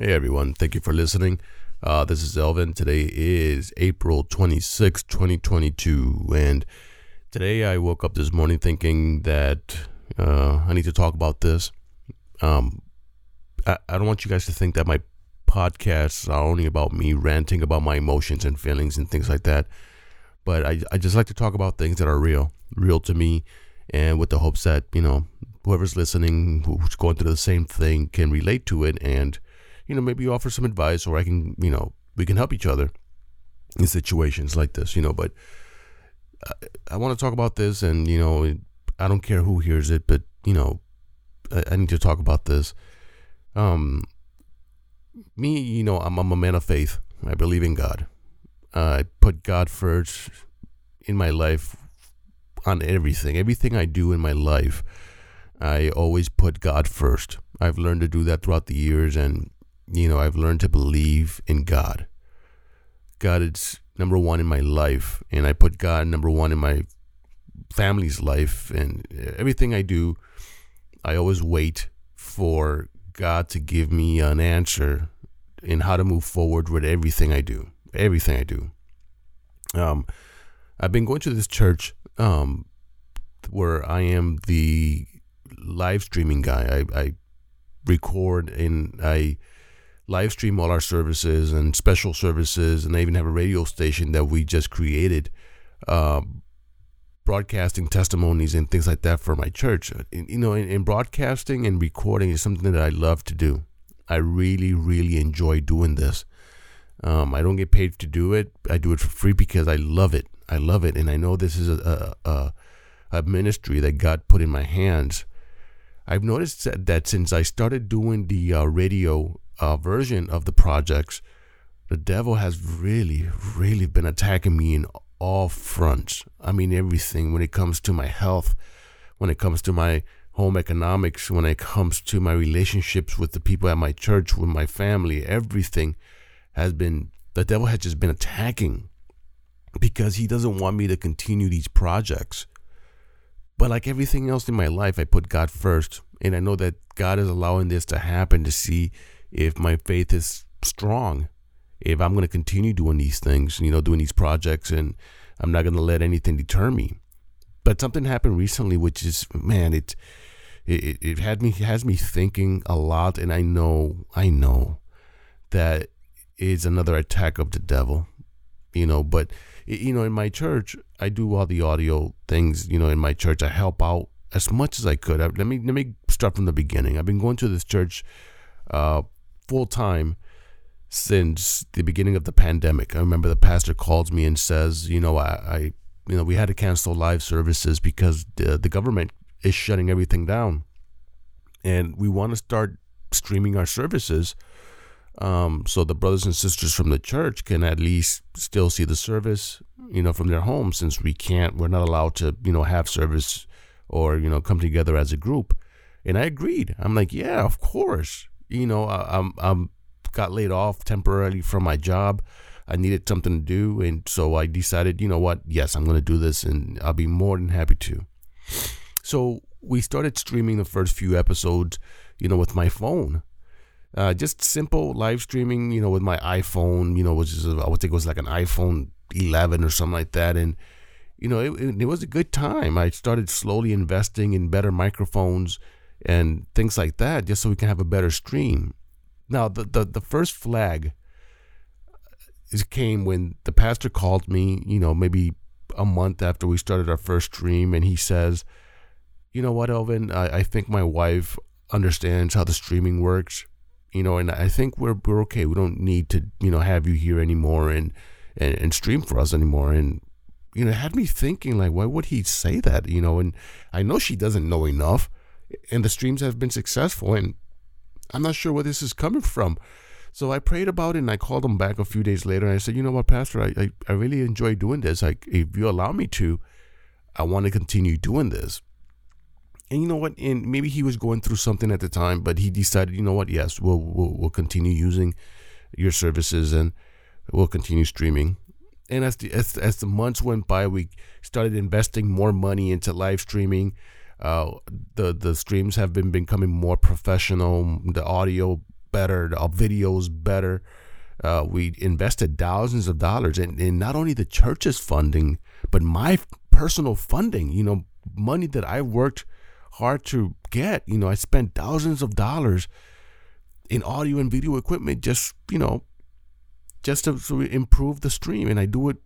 Hey everyone, thank you for listening. Uh, this is Elvin. Today is April 26, 2022, and today I woke up this morning thinking that uh, I need to talk about this. Um, I, I don't want you guys to think that my podcasts are only about me ranting about my emotions and feelings and things like that, but I, I just like to talk about things that are real, real to me, and with the hopes that, you know, whoever's listening, who's going through the same thing, can relate to it and you know, maybe offer some advice or I can, you know, we can help each other in situations like this, you know. But I, I want to talk about this, and, you know, I don't care who hears it, but, you know, I, I need to talk about this. Um, me, you know, I'm, I'm a man of faith. I believe in God. Uh, I put God first in my life on everything. Everything I do in my life, I always put God first. I've learned to do that throughout the years, and you know, I've learned to believe in God. God is number one in my life, and I put God number one in my family's life, and everything I do, I always wait for God to give me an answer in how to move forward with everything I do. Everything I do. Um, I've been going to this church um, where I am the live streaming guy. I, I record and I live stream all our services and special services, and I even have a radio station that we just created, uh, broadcasting testimonies and things like that for my church. You know, in, in broadcasting and recording is something that I love to do. I really, really enjoy doing this. Um, I don't get paid to do it. I do it for free because I love it. I love it, and I know this is a a, a ministry that God put in my hands. I've noticed that, that since I started doing the uh, radio uh, version of the projects, the devil has really, really been attacking me in all fronts. I mean, everything when it comes to my health, when it comes to my home economics, when it comes to my relationships with the people at my church, with my family, everything has been, the devil has just been attacking because he doesn't want me to continue these projects. But like everything else in my life, I put God first. And I know that God is allowing this to happen to see if my faith is strong, if I'm going to continue doing these things, you know, doing these projects, and I'm not going to let anything deter me. But something happened recently, which is, man, it, it, it had me, has me thinking a lot. And I know, I know that is another attack of the devil, you know, but, you know, in my church, I do all the audio things, you know, in my church. I help out as much as I could. Let me, let me start from the beginning. I've been going to this church uh, full time since the beginning of the pandemic. I remember the pastor calls me and says, you know, I, I you know, we had to cancel live services because the, the government is shutting everything down. And we want to start streaming our services um, so the brothers and sisters from the church can at least still see the service, you know, from their home since we can't, we're not allowed to, you know, have service or, you know, come together as a group. And I agreed. I'm like, yeah, of course you know, I, I'm I'm got laid off temporarily from my job. I needed something to do, and so I decided, you know what? Yes, I'm going to do this, and I'll be more than happy to. So we started streaming the first few episodes, you know, with my phone. Uh, just simple live streaming, you know, with my iPhone, you know, which is I would think it was like an iPhone 11 or something like that, and you know, it, it, it was a good time. I started slowly investing in better microphones and things like that, just so we can have a better stream. Now, the, the, the first flag came when the pastor called me, you know, maybe a month after we started our first stream, and he says, You know what, Elvin? I, I think my wife understands how the streaming works, you know, and I think we're, we're okay. We don't need to, you know, have you here anymore and, and, and stream for us anymore. And, you know, it had me thinking, like, why would he say that, you know? And I know she doesn't know enough and the streams have been successful. And I'm not sure where this is coming from. So I prayed about it and I called him back a few days later and I said, you know what, Pastor, I, I, I really enjoy doing this. Like, if you allow me to, I want to continue doing this. And you know what? And maybe he was going through something at the time, but he decided, you know what? Yes, we'll we'll, we'll continue using your services and we'll continue streaming. And as the as, as the months went by, we started investing more money into live streaming. Uh, the the streams have been becoming more professional. The audio better, the videos better. Uh, we invested thousands of dollars in, in not only the church's funding, but my personal funding. You know, money that I worked hard to get. You know, I spent thousands of dollars in audio and video equipment just, you know, just to, to improve the stream. And I do it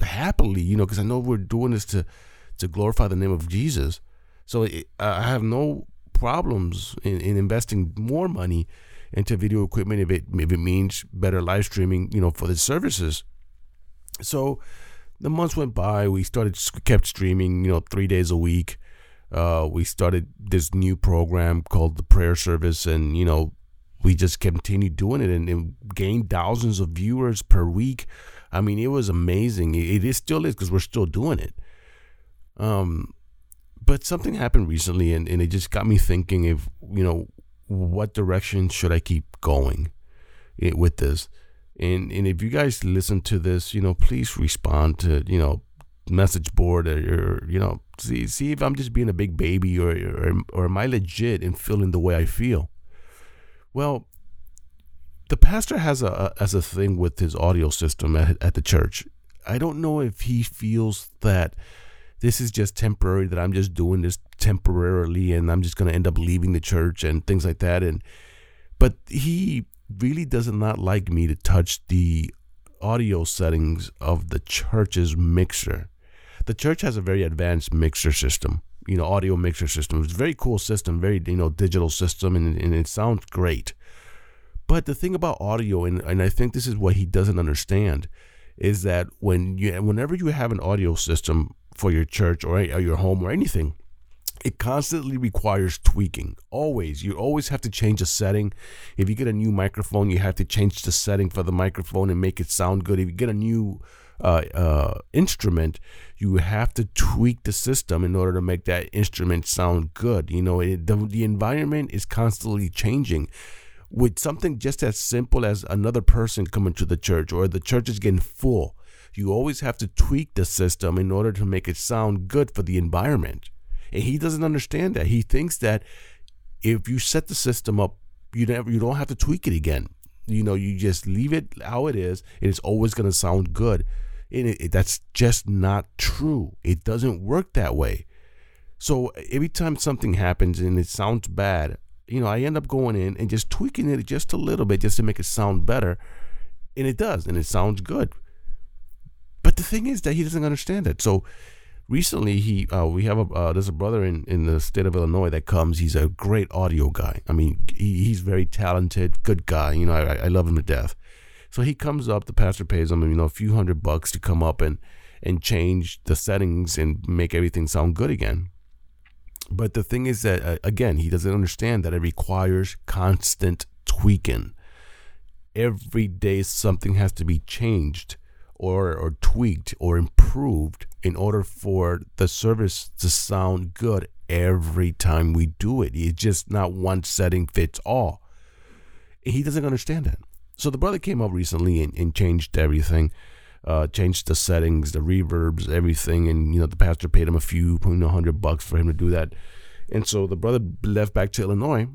happily, you know, because I know we're doing this to, to glorify the name of Jesus. So it, I have no problems in, in investing more money into video equipment if it if it means better live streaming, you know, for the services. So the months went by. We started kept streaming, you know, three days a week. Uh, we started this new program called the prayer service, and you know, we just continued doing it and, gained thousands of viewers per week. I mean, it was amazing. It, it is still is because we're still doing it. Um, but something happened recently, and, and it just got me thinking if you know what direction should I keep going eh, with this. And and if you guys listen to this, you know, please respond to you know message board or, or you know see see if I'm just being a big baby or or, or am I legit in feeling the way I feel. Well, the pastor has a, a as a thing with his audio system at, at the church. I don't know if he feels that this is just temporary that I'm just doing this temporarily and I'm just going to end up leaving the church and things like that and but he really does not like me to touch the audio settings of the church's mixer. The church has a very advanced mixer system, you know, audio mixer system. It's a very cool system, very, you know, digital system, and, and it sounds great. But the thing about audio, and, and I think this is what he doesn't understand, is that when you, whenever you have an audio system for your church or, or your home or anything, it constantly requires tweaking. Always. You always have to change a setting. If you get a new microphone, you have to change the setting for the microphone and make it sound good. If you get a new uh, uh, instrument, you have to tweak the system in order to make that instrument sound good. You know, it, the, the environment is constantly changing. With something just as simple as another person coming to the church or the church is getting full, you always have to tweak the system in order to make it sound good for the environment. And he doesn't understand that. He thinks that if you set the system up, you never you don't have to tweak it again. You know, you just leave it how it is, and it's always going to sound good. And it, it, that's just not true. It doesn't work that way. So every time something happens and it sounds bad, you know, I end up going in and just tweaking it just a little bit just to make it sound better. And it does, and it sounds good. But the thing is that he doesn't understand it. So recently, he uh, we have a uh, there's a brother in, in the state of Illinois that comes. He's a great audio guy. I mean, he, he's very talented, good guy. You know, I, I love him to death. So he comes up. The pastor pays him, you know, a few hundred bucks to come up and and change the settings and make everything sound good again. But the thing is that uh, again, he doesn't understand that it requires constant tweaking. Every day, something has to be changed or, or tweaked or improved in order for the service to sound good every time we do it. It's just not one setting fits all. He doesn't understand that. So the brother came up recently and, and changed everything, uh, changed the settings, the reverbs, everything, and you know the pastor paid him a few, you know, hundred bucks for him to do that. And so the brother left back to Illinois,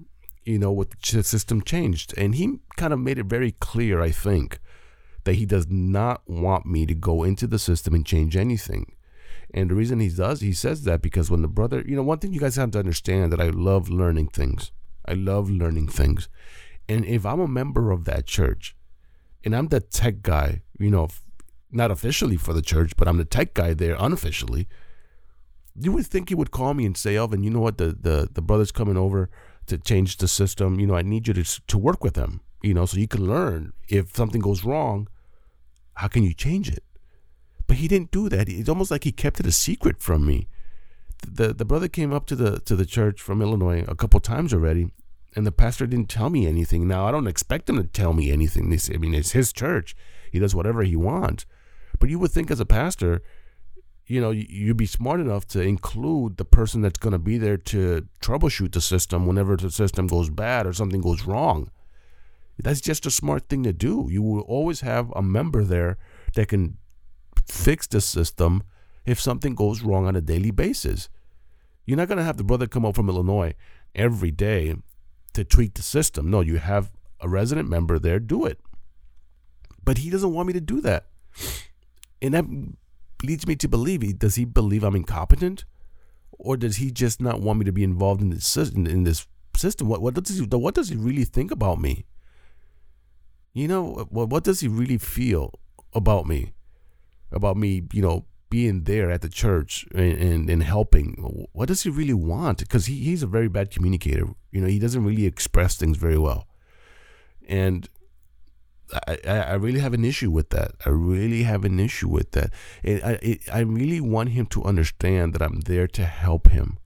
you know, with the system changed, and he kind of made it very clear, I think, that he does not want me to go into the system and change anything. And the reason he does, he says that because when the brother, you know, one thing you guys have to understand that I love learning things. I love learning things. And if I'm a member of that church and I'm the tech guy, you know, not officially for the church, but I'm the tech guy there unofficially, you would think he would call me and say, Elvin, you know what, the, the, the brother's coming over to change the system. You know, I need you to, to work with them, you know, so you can learn if something goes wrong how can you change it? But he didn't do that. It's almost like he kept it a secret from me. The the brother came up to the to the church from Illinois a couple times already, and the pastor didn't tell me anything. Now I don't expect him to tell me anything. This I mean it's his church. He does whatever he wants. But you would think as a pastor, you know, you'd be smart enough to include the person that's going to be there to troubleshoot the system whenever the system goes bad or something goes wrong. That's just a smart thing to do. You will always have a member there that can fix the system if something goes wrong on a daily basis. You're not going to have the brother come up from Illinois every day to tweak the system. No, you have a resident member there, do it. But he doesn't want me to do that. And that leads me to believe he does he believe I'm incompetent? Or does he just not want me to be involved in this system in this system? What what does he what does he really think about me? You know, what what does he really feel about me? About me, you know, being there at the church and, and, and helping. What does he really want? Because he, he's a very bad communicator. You know, he doesn't really express things very well. And I, I really have an issue with that. I really have an issue with that. And I, I really want him to understand that I'm there to help him.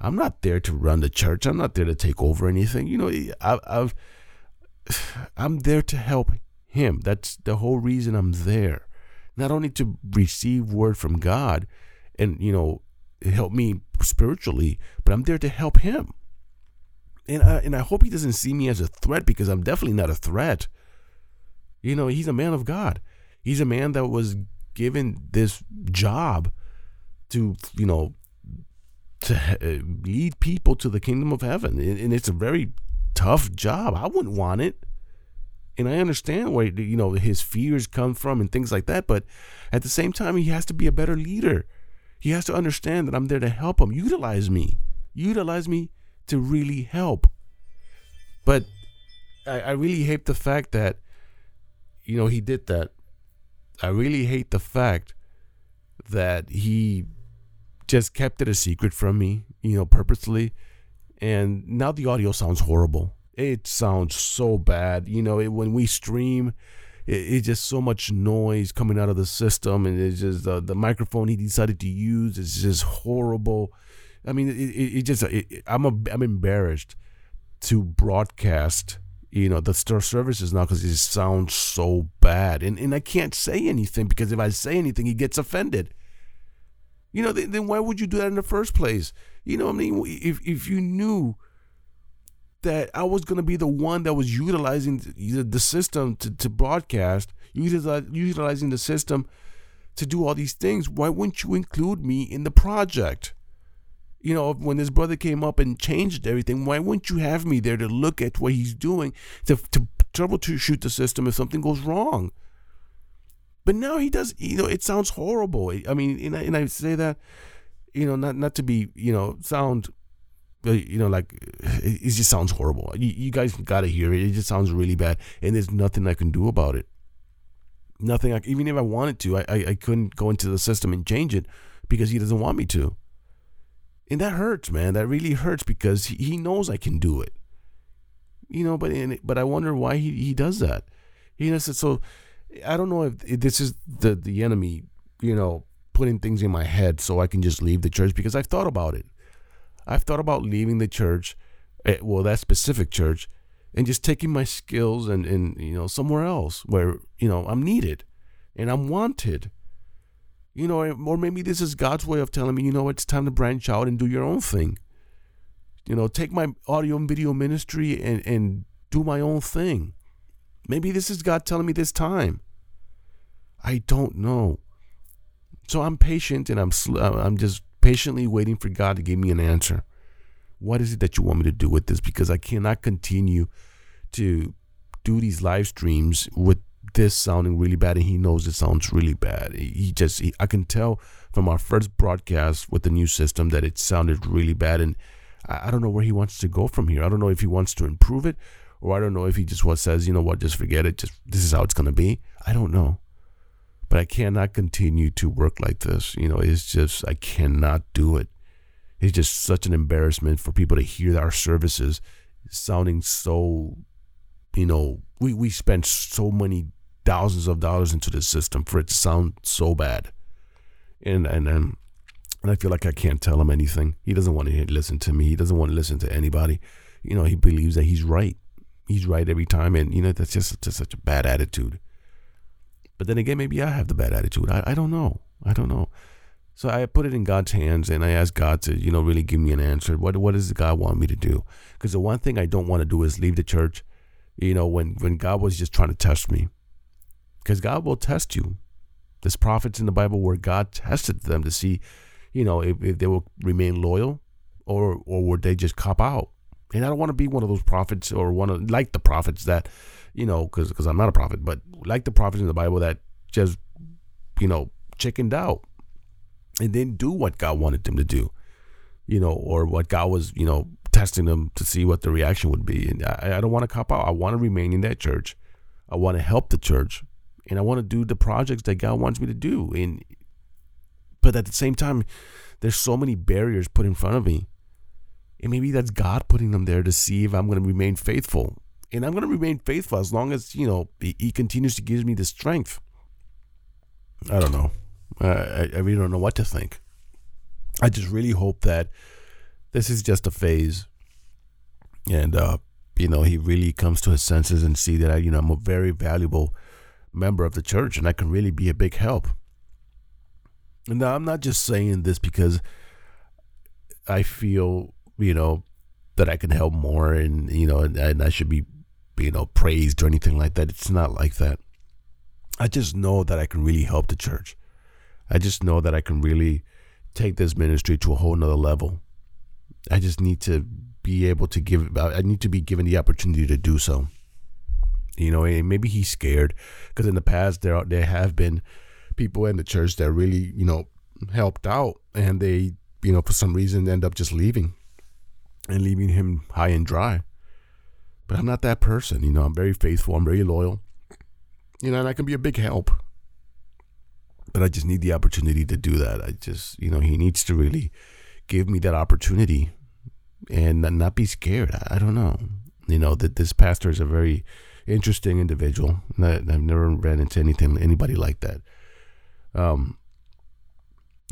I'm not there to run the church. I'm not there to take over anything. You know, I, I've, I'm there to help him. That's the whole reason I'm there. Not only to receive word from God and, you know, help me spiritually, but I'm there to help him. And I, and I hope he doesn't see me as a threat because I'm definitely not a threat. You know, he's a man of God. He's a man that was given this job to, you know, to uh, lead people to the kingdom of heaven. And it's a very tough job. I wouldn't want it. And I understand where, you know, his fears come from and things like that. But at the same time, he has to be a better leader. He has to understand that I'm there to help him. Utilize me. Utilize me to really help. But I, I really hate the fact that you know, he did that. I really hate the fact that he just kept it a secret from me, you know, purposely. And now the audio sounds horrible. It sounds so bad. You know, it, when we stream, it, it's just so much noise coming out of the system, and it's just uh, the microphone he decided to use is just horrible. I mean, it, it, just I'm a, I'm embarrassed to broadcast you know the store services now because it sounds so bad and and i can't say anything because if i say anything he gets offended you know then, then why would you do that in the first place you know what i mean if if you knew that i was to be the one that was utilizing the, the system to, to broadcast utilizing the system to do all these things why wouldn't you include me in the project you know, when his brother came up and changed everything, why wouldn't you have me there to look at what he's doing to, trouble to troubleshoot the system if something goes wrong? But now he does, you know, it sounds horrible. I mean, and I, and I say that, you know, not, not to be, you know, sound, uh, you know, like it, just sounds horrible. You, you guys got to hear it. It just sounds really bad. And there's nothing I can do about it. Nothing, I, even if I wanted to, I, I, I couldn't go into the system and change it because he doesn't want me to. And that hurts, man. That really hurts because he, he knows I can do it. You know, but in, but I wonder why he, he does that. You know, so, so I don't know if, if this is the the enemy, you know, putting things in my head so I can just leave the church because I've thought about it. I've thought about leaving the church, eh, well, that specific church, and just taking my skills and, and you know somewhere else where you know I'm needed and I'm wanted you know, or maybe this is God's way of telling me, you know, it's time to branch out and do your own thing. You know, take my audio and video ministry and, and do my own thing. Maybe this is God telling me this time. I don't know. So I'm patient and I'm I'm just patiently waiting for God to give me an answer. What is it that you want me to do with this? Because I cannot continue to do these live streams with this sounding really bad and he knows it sounds really bad. He just he, i can tell from our first broadcast with the new system that it sounded really bad and I, I, don't know where he wants to go from here. I don't know if he wants to improve it or i don't know if he just what says you know what? Just forget it. Just this is how it's going to be. I don't know but i cannot continue to work like this you know it's just i cannot do it it's just such an embarrassment for people to hear our services sounding so you know we we spent so many thousands of dollars into the system for it to sound so bad. And and and, and I feel like I can't tell him anything. He doesn't want to listen to me. He doesn't want to listen to anybody. You know, he believes that he's right. He's right every time, and you know that's just, just such a bad attitude. But then again, maybe I have the bad attitude. I, I don't know. I don't know. So I put it in God's hands, and I asked God to, you know, really give me an answer. What what does God want me to do? Because the one thing I don't want to do is leave the church. You know, when when God was just trying to test me, because God will test you. There's prophets in the Bible where God tested them to see, you know, if, if they will remain loyal or or would they just cop out. And I don't want to be one of those prophets or one of like the prophets that, you know, because because I'm not a prophet, but like the prophets in the Bible that just, you know, chickened out and didn't do what God wanted them to do, you know, or what God was, you know, testing them to see what the reaction would be. And I, I don't want to cop out. I want to remain in that church. I want to help the church, and I want to do the projects that God wants me to do. And but at the same time, there's so many barriers put in front of me. And maybe that's God putting them there to see if I'm going to remain faithful. And I'm going to remain faithful as long as, you know, He continues to give me the strength. I don't know. I, I really don't know what to think. I just really hope that this is just a phase. And, uh, you know, he really comes to his senses and see that, I, you know, I'm a very valuable member of the church and I can really be a big help. And now I'm not just saying this because I feel, you know, that I can help more and, you know, and, and I should be, you know, praised or anything like that. It's not like that. I just know that I can really help the church. I just know that I can really take this ministry to a whole nother level. I just need to be able to give, I need to be given the opportunity to do so. You know, and maybe he's scared because in the past there there have been people in the church that really, you know, helped out and they, you know, for some reason end up just leaving and leaving him high and dry. But I'm not that person, you know, I'm very faithful, I'm very loyal. You know, and I can be a big help but I just need the opportunity to do that. I just, you know, he needs to really give me that opportunity and not be scared. I, don't know. You know, that this pastor is a very interesting individual. I've never ran into anything, anybody like that. Um,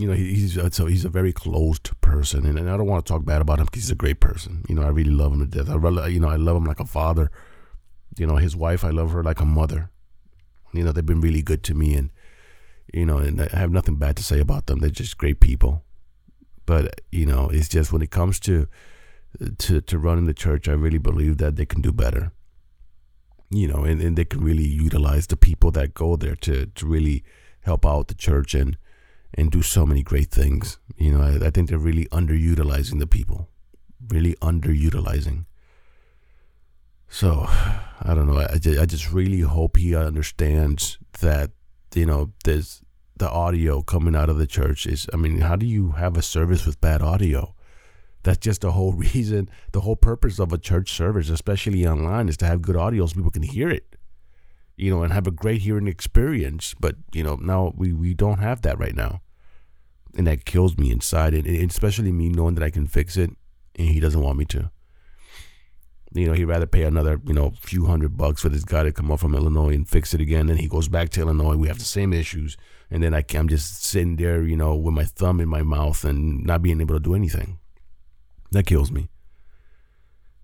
you know, he's uh, so he's a very closed person, and, and I don't want to talk bad about him because he's a great person. You know, I really love him to death. I really, uh, you know, I love him like a father. You know, his wife, I love her like a mother. You know, they've been really good to me, and you know, and I have nothing bad to say about them. They're just great people. But you know, it's just when it comes to to to running the church, I really believe that they can do better. You know, and, and they can really utilize the people that go there to to really help out the church and and do so many great things. You know, I, I think they're really underutilizing the people, really underutilizing. So, I don't know. I, I just really hope he understands that you know, there's the audio coming out of the church is I mean, how do you have a service with bad audio? That's just the whole reason, the whole purpose of a church service, especially online, is to have good audio so people can hear it. You know, and have a great hearing experience. But, you know, now we, we don't have that right now. And that kills me inside. And, and especially me knowing that I can fix it and he doesn't want me to. You know, he'd rather pay another, you know, few hundred bucks for this guy to come up from Illinois and fix it again. Then he goes back to Illinois. We have the same issues. And then I, I'm just sitting there, you know, with my thumb in my mouth and not being able to do anything. That kills me.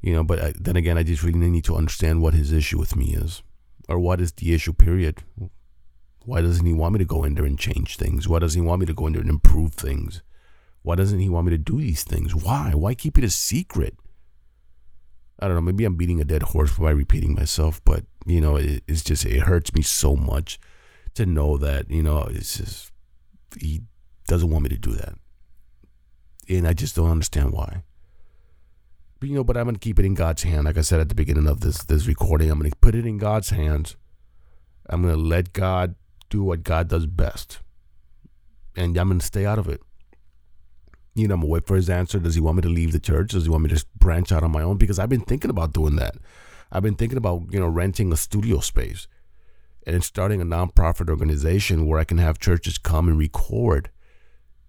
You know, but I, then again, I just really need to understand what his issue with me is. Or what is the issue, period. Why doesn't he want me to go in there and change things? Why doesn't he want me to go in there and improve things? Why doesn't he want me to do these things? Why? Why keep it a secret? I don't know. Maybe I'm beating a dead horse by repeating myself, but you know, it, it's just it hurts me so much to know that you know it's just he doesn't want me to do that, and I just don't understand why. But you know, but I'm gonna keep it in God's hand. Like I said at the beginning of this this recording, I'm gonna put it in God's hands. I'm gonna let God do what God does best, and I'm gonna stay out of it you know, I'm gonna wait for his answer. Does he want me to leave the church? Does he want me to branch out on my own? Because I've been thinking about doing that. I've been thinking about, you know, renting a studio space and starting a nonprofit organization where I can have churches come and record.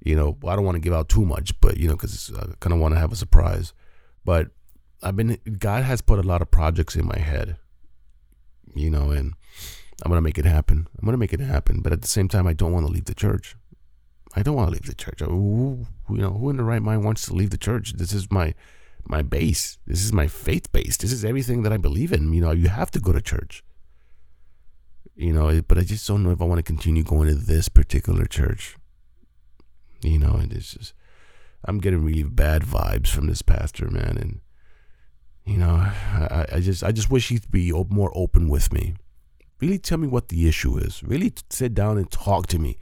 You know, I don't want to give out too much, but, you know, because I uh, kind of want to have a surprise. But I've been, God has put a lot of projects in my head, you know, and I'm to make it happen. I'm to make it happen. But at the same time, I don't want to leave the church. I don't want to leave the church. Who, you know, who in the right mind wants to leave the church? This is my my base. This is my faith base. This is everything that I believe in. You know, you have to go to church. You know, but I just don't know if I want to continue going to this particular church. You know, and it's just I'm getting really bad vibes from this pastor, man, and you know, I, I just I just wish he'd be more open with me. Really tell me what the issue is. Really sit down and talk to me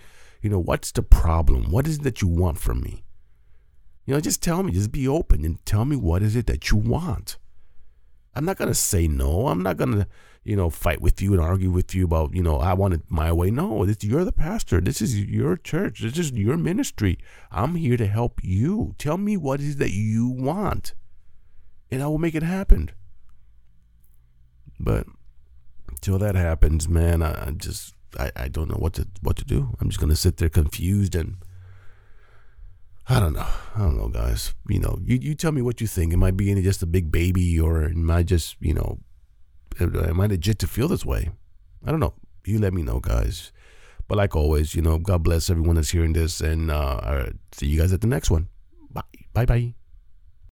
you know, what's the problem? What is it that you want from me? You know, just tell me, just be open and tell me what is it that you want. I'm not going to say no. I'm not going to, you know, fight with you and argue with you about, you know, I want it my way. No, this, you're the pastor. This is your church. This is your ministry. I'm here to help you. Tell me what is that you want, and I will make it happen. But until that happens, man, I, I just I, I don't know what to what to do. I'm just gonna sit there confused and I don't know. I don't know, guys. You know, you, you tell me what you think. Am I being just a big baby or am I just, you know, am I legit to feel this way? I don't know. You let me know, guys. But like always, you know, God bless everyone that's hearing this and uh, see you guys at the next one. Bye. Bye bye.